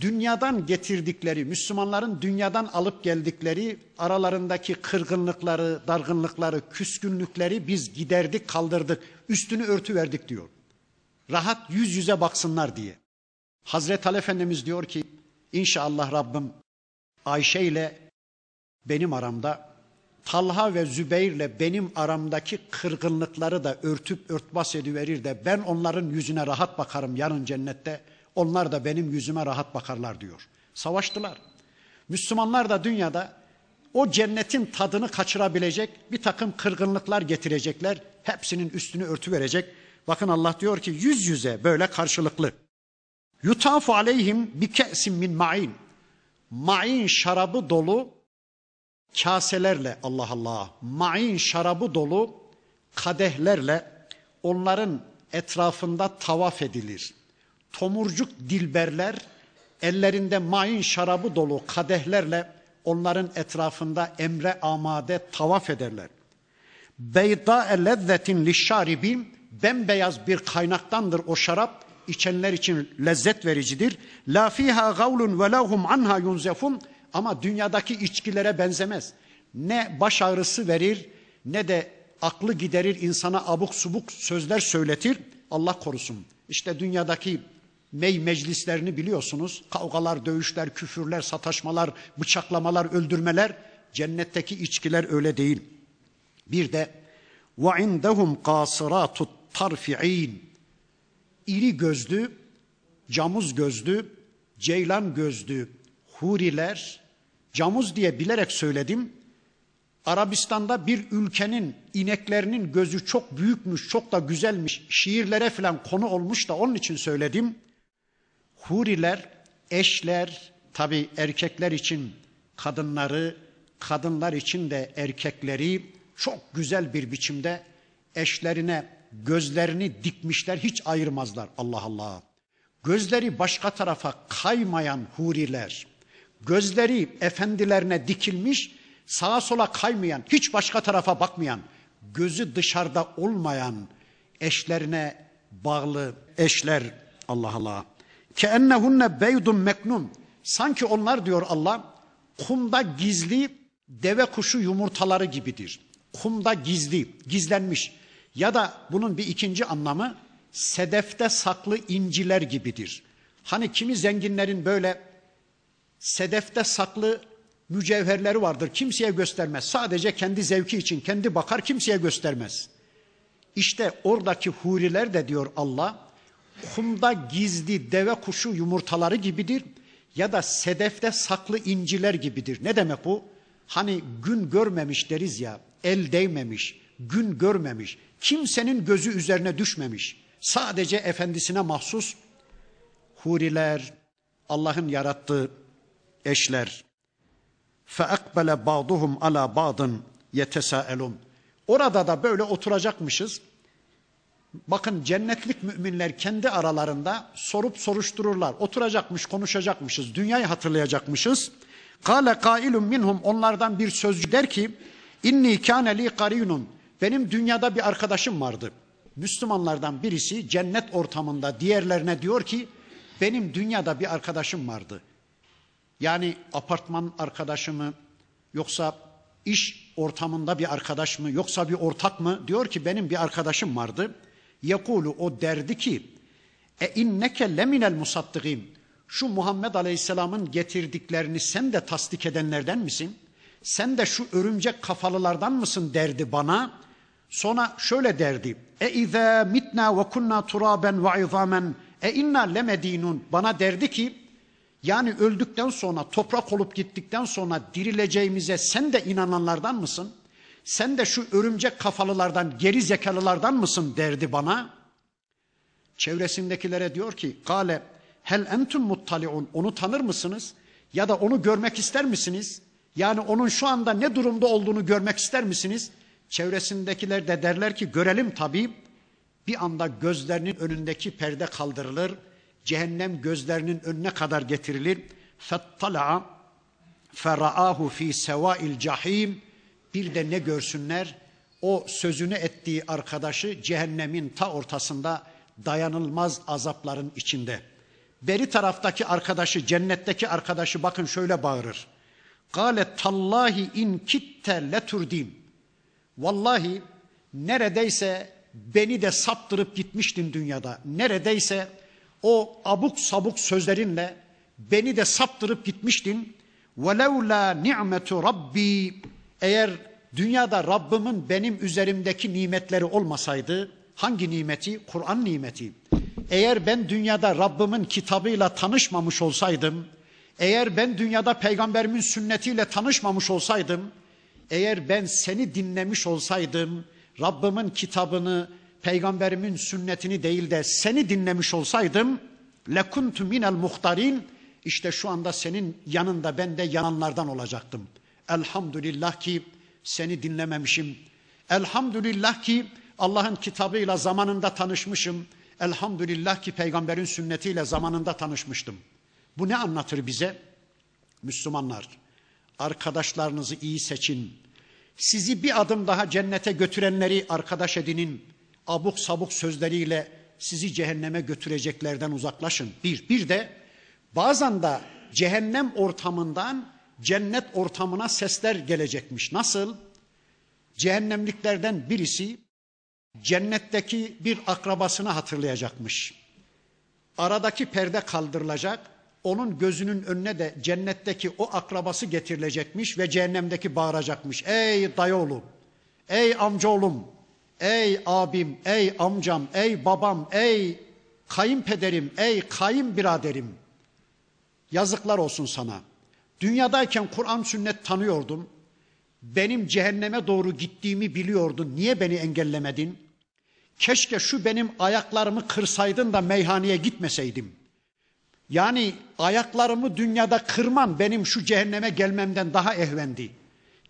dünyadan getirdikleri, Müslümanların dünyadan alıp geldikleri aralarındaki kırgınlıkları, dargınlıkları, küskünlükleri biz giderdik, kaldırdık, üstünü örtü verdik diyor. Rahat yüz yüze baksınlar diye. Hazreti Ali Efendimiz diyor ki inşallah Rabbim Ayşe ile benim aramda Talha ve Zübeyir'le benim aramdaki kırgınlıkları da örtüp örtbas ediverir de ben onların yüzüne rahat bakarım yarın cennette. Onlar da benim yüzüme rahat bakarlar diyor. Savaştılar. Müslümanlar da dünyada o cennetin tadını kaçırabilecek bir takım kırgınlıklar getirecekler. Hepsinin üstünü örtü verecek. Bakın Allah diyor ki yüz yüze böyle karşılıklı. Yutafu aleyhim bi ke'sin min ma'in. Ma'in şarabı dolu kaselerle Allah Allah ma'in şarabı dolu kadehlerle onların etrafında tavaf edilir. Tomurcuk dilberler ellerinde main şarabı dolu kadehlerle onların etrafında emre amade tavaf ederler. Beyda lezzetin lişşaribin bembeyaz bir kaynaktandır o şarap içenler için lezzet vericidir. La fiha gavlun ve lahum anha yunzefun ama dünyadaki içkilere benzemez. Ne baş ağrısı verir ne de aklı giderir insana abuk subuk sözler söyletir. Allah korusun. İşte dünyadaki mey meclislerini biliyorsunuz. Kavgalar, dövüşler, küfürler, sataşmalar, bıçaklamalar, öldürmeler. Cennetteki içkiler öyle değil. Bir de ve indehum qasiratut tarfi'in iri gözlü, camuz gözlü, ceylan gözlü huriler, camuz diye bilerek söyledim. Arabistan'da bir ülkenin ineklerinin gözü çok büyükmüş, çok da güzelmiş, şiirlere falan konu olmuş da onun için söyledim. Huriler, eşler, tabi erkekler için kadınları, kadınlar için de erkekleri çok güzel bir biçimde eşlerine gözlerini dikmişler hiç ayırmazlar Allah Allah. Gözleri başka tarafa kaymayan huriler, gözleri efendilerine dikilmiş, sağa sola kaymayan, hiç başka tarafa bakmayan, gözü dışarıda olmayan eşlerine bağlı eşler Allah Allah. Ke ennehunne beydun meknun. Sanki onlar diyor Allah kumda gizli deve kuşu yumurtaları gibidir. Kumda gizli, gizlenmiş. Ya da bunun bir ikinci anlamı sedefte saklı inciler gibidir. Hani kimi zenginlerin böyle sedefte saklı mücevherleri vardır. Kimseye göstermez. Sadece kendi zevki için kendi bakar kimseye göstermez. İşte oradaki huriler de diyor Allah kumda gizli deve kuşu yumurtaları gibidir ya da sedefte saklı inciler gibidir. Ne demek bu? Hani gün görmemiş deriz ya, el değmemiş, gün görmemiş, kimsenin gözü üzerine düşmemiş. Sadece efendisine mahsus huriler, Allah'ın yarattığı eşler. فَاَقْبَلَ بَعْضُهُمْ عَلَى بَعْضٍ يَتَسَاءَلُونَ Orada da böyle oturacakmışız. Bakın cennetlik müminler kendi aralarında sorup soruştururlar. Oturacakmış, konuşacakmışız, dünyayı hatırlayacakmışız. Kale kailun minhum onlardan bir sözcü der ki inni kâne li karinun benim dünyada bir arkadaşım vardı. Müslümanlardan birisi cennet ortamında diğerlerine diyor ki benim dünyada bir arkadaşım vardı. Yani apartman arkadaşı mı yoksa iş ortamında bir arkadaş mı yoksa bir ortak mı diyor ki benim bir arkadaşım vardı. Yekulu o derdi ki e inneke leminel musaddikin şu Muhammed Aleyhisselam'ın getirdiklerini sen de tasdik edenlerden misin? Sen de şu örümcek kafalılardan mısın derdi bana. Sonra şöyle derdi. E izâ mitna ve kunna turaben ve izamen e inna lemedinun. Bana derdi ki yani öldükten sonra toprak olup gittikten sonra dirileceğimize sen de inananlardan mısın? Sen de şu örümcek kafalılardan, geri zekalılardan mısın derdi bana. Çevresindekilere diyor ki, Kale hel entum muttaliun, onu tanır mısınız? Ya da onu görmek ister misiniz? Yani onun şu anda ne durumda olduğunu görmek ister misiniz? Çevresindekiler de derler ki görelim tabii. Bir anda gözlerinin önündeki perde kaldırılır. Cehennem gözlerinin önüne kadar getirilir. Fettala'a feraahu fi sevail cahim bir de ne görsünler? O sözünü ettiği arkadaşı cehennemin ta ortasında dayanılmaz azapların içinde. Beri taraftaki arkadaşı, cennetteki arkadaşı bakın şöyle bağırır. Gale tallahi in kitte leturdin. Vallahi neredeyse beni de saptırıp gitmiştin dünyada. Neredeyse o abuk sabuk sözlerinle beni de saptırıp gitmiştin. Velevla ni'metu rabbi eğer dünyada Rabbimin benim üzerimdeki nimetleri olmasaydı, hangi nimeti? Kur'an nimeti. Eğer ben dünyada Rabbimin kitabıyla tanışmamış olsaydım, eğer ben dünyada peygamberimin sünnetiyle tanışmamış olsaydım, eğer ben seni dinlemiş olsaydım, Rabbimin kitabını, peygamberimin sünnetini değil de seni dinlemiş olsaydım, lekuntu minel muhtarin, işte şu anda senin yanında ben de yananlardan olacaktım. Elhamdülillah ki seni dinlememişim. Elhamdülillah ki Allah'ın kitabıyla zamanında tanışmışım. Elhamdülillah ki peygamberin sünnetiyle zamanında tanışmıştım. Bu ne anlatır bize? Müslümanlar, arkadaşlarınızı iyi seçin. Sizi bir adım daha cennete götürenleri arkadaş edinin. Abuk sabuk sözleriyle sizi cehenneme götüreceklerden uzaklaşın. Bir, bir de bazen de cehennem ortamından cennet ortamına sesler gelecekmiş. Nasıl? Cehennemliklerden birisi cennetteki bir akrabasını hatırlayacakmış. Aradaki perde kaldırılacak. Onun gözünün önüne de cennetteki o akrabası getirilecekmiş ve cehennemdeki bağıracakmış. Ey dayıoğlu, ey amcaoğlum, ey abim, ey amcam, ey babam, ey kayınpederim, ey kayınbiraderim. Yazıklar olsun sana. Dünyadayken Kur'an sünnet tanıyordum. Benim cehenneme doğru gittiğimi biliyordun. Niye beni engellemedin? Keşke şu benim ayaklarımı kırsaydın da meyhaneye gitmeseydim. Yani ayaklarımı dünyada kırman benim şu cehenneme gelmemden daha ehvendi.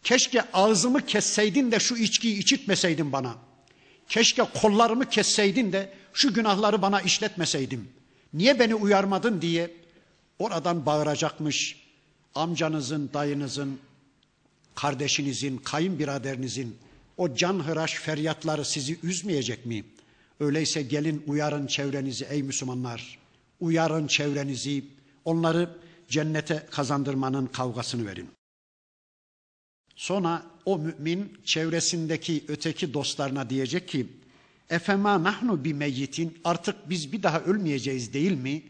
Keşke ağzımı kesseydin de şu içkiyi içitmeseydin bana. Keşke kollarımı kesseydin de şu günahları bana işletmeseydim. Niye beni uyarmadın diye oradan bağıracakmış. Amcanızın, dayınızın, kardeşinizin, kayınbiraderinizin o canhıraş feryatları sizi üzmeyecek mi? Öyleyse gelin uyarın çevrenizi ey Müslümanlar. Uyarın çevrenizi. Onları cennete kazandırmanın kavgasını verin. Sonra o mümin çevresindeki öteki dostlarına diyecek ki Efema nahnu bi meyyitin artık biz bir daha ölmeyeceğiz değil mi?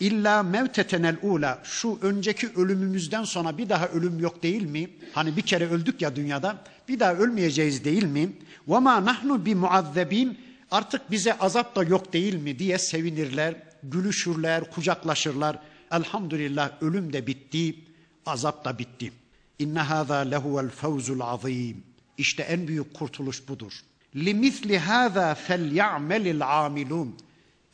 İlla mevtetenel ula şu önceki ölümümüzden sonra bir daha ölüm yok değil mi? Hani bir kere öldük ya dünyada bir daha ölmeyeceğiz değil mi? Ve ma nahnu bi muazzebin artık bize azap da yok değil mi diye sevinirler, gülüşürler, kucaklaşırlar. Elhamdülillah ölüm de bitti, azap da bitti. İnne hâzâ lehuvel fevzul azîm. İşte en büyük kurtuluş budur. Limithli hâzâ fel ya'melil amilun.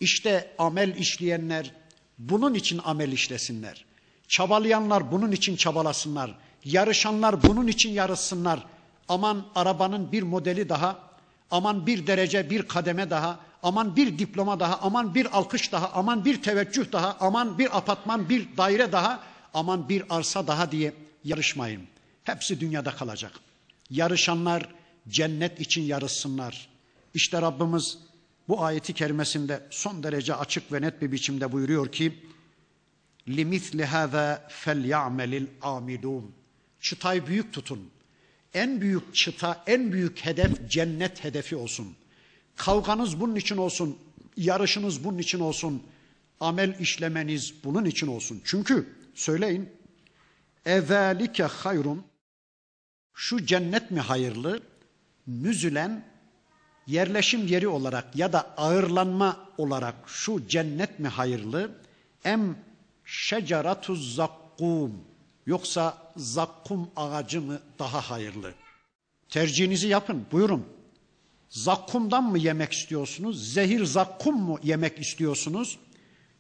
İşte amel işleyenler bunun için amel işlesinler. Çabalayanlar bunun için çabalasınlar. Yarışanlar bunun için yarışsınlar. Aman arabanın bir modeli daha, aman bir derece, bir kademe daha, aman bir diploma daha, aman bir alkış daha, aman bir teveccüh daha, aman bir apartman, bir daire daha, aman bir arsa daha diye yarışmayın. Hepsi dünyada kalacak. Yarışanlar cennet için yarışsınlar. İşte Rabbimiz bu ayeti kerimesinde son derece açık ve net bir biçimde buyuruyor ki hâzâ fel ya'melil amilûn. Çıtayı büyük tutun. En büyük çıta, en büyük hedef cennet hedefi olsun. Kavganız bunun için olsun, yarışınız bunun için olsun, amel işlemeniz bunun için olsun. Çünkü söyleyin, ezalike hayrun, şu cennet mi hayırlı, nüzülen yerleşim yeri olarak ya da ağırlanma olarak şu cennet mi hayırlı, em şeceratuz zakkum, yoksa zakkum ağacı mı daha hayırlı? Tercihinizi yapın, buyurun. Zakkumdan mı yemek istiyorsunuz? Zehir zakkum mu yemek istiyorsunuz?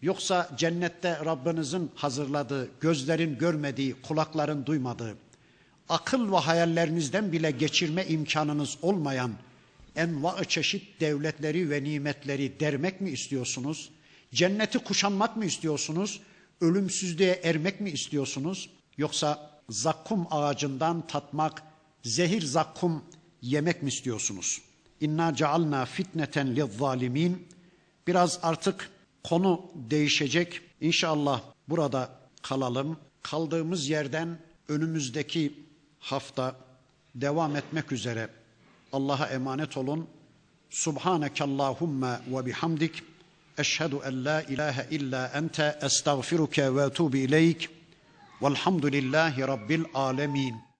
Yoksa cennette Rabbinizin hazırladığı, gözlerin görmediği, kulakların duymadığı, akıl ve hayallerinizden bile geçirme imkanınız olmayan enva çeşit devletleri ve nimetleri dermek mi istiyorsunuz? Cenneti kuşanmak mı istiyorsunuz? Ölümsüzlüğe ermek mi istiyorsunuz? Yoksa zakkum ağacından tatmak, zehir zakkum yemek mi istiyorsunuz? İnna cealna fitneten lizzalimin. Biraz artık konu değişecek. İnşallah burada kalalım. Kaldığımız yerden önümüzdeki hafta devam etmek üzere Allah'a emanet olun. Subhaneke Allahumma ve bihamdik. Eşhedü en la ilahe illa ente estağfiruke ve etubu ileyk. Velhamdülillahi Rabbil alemin.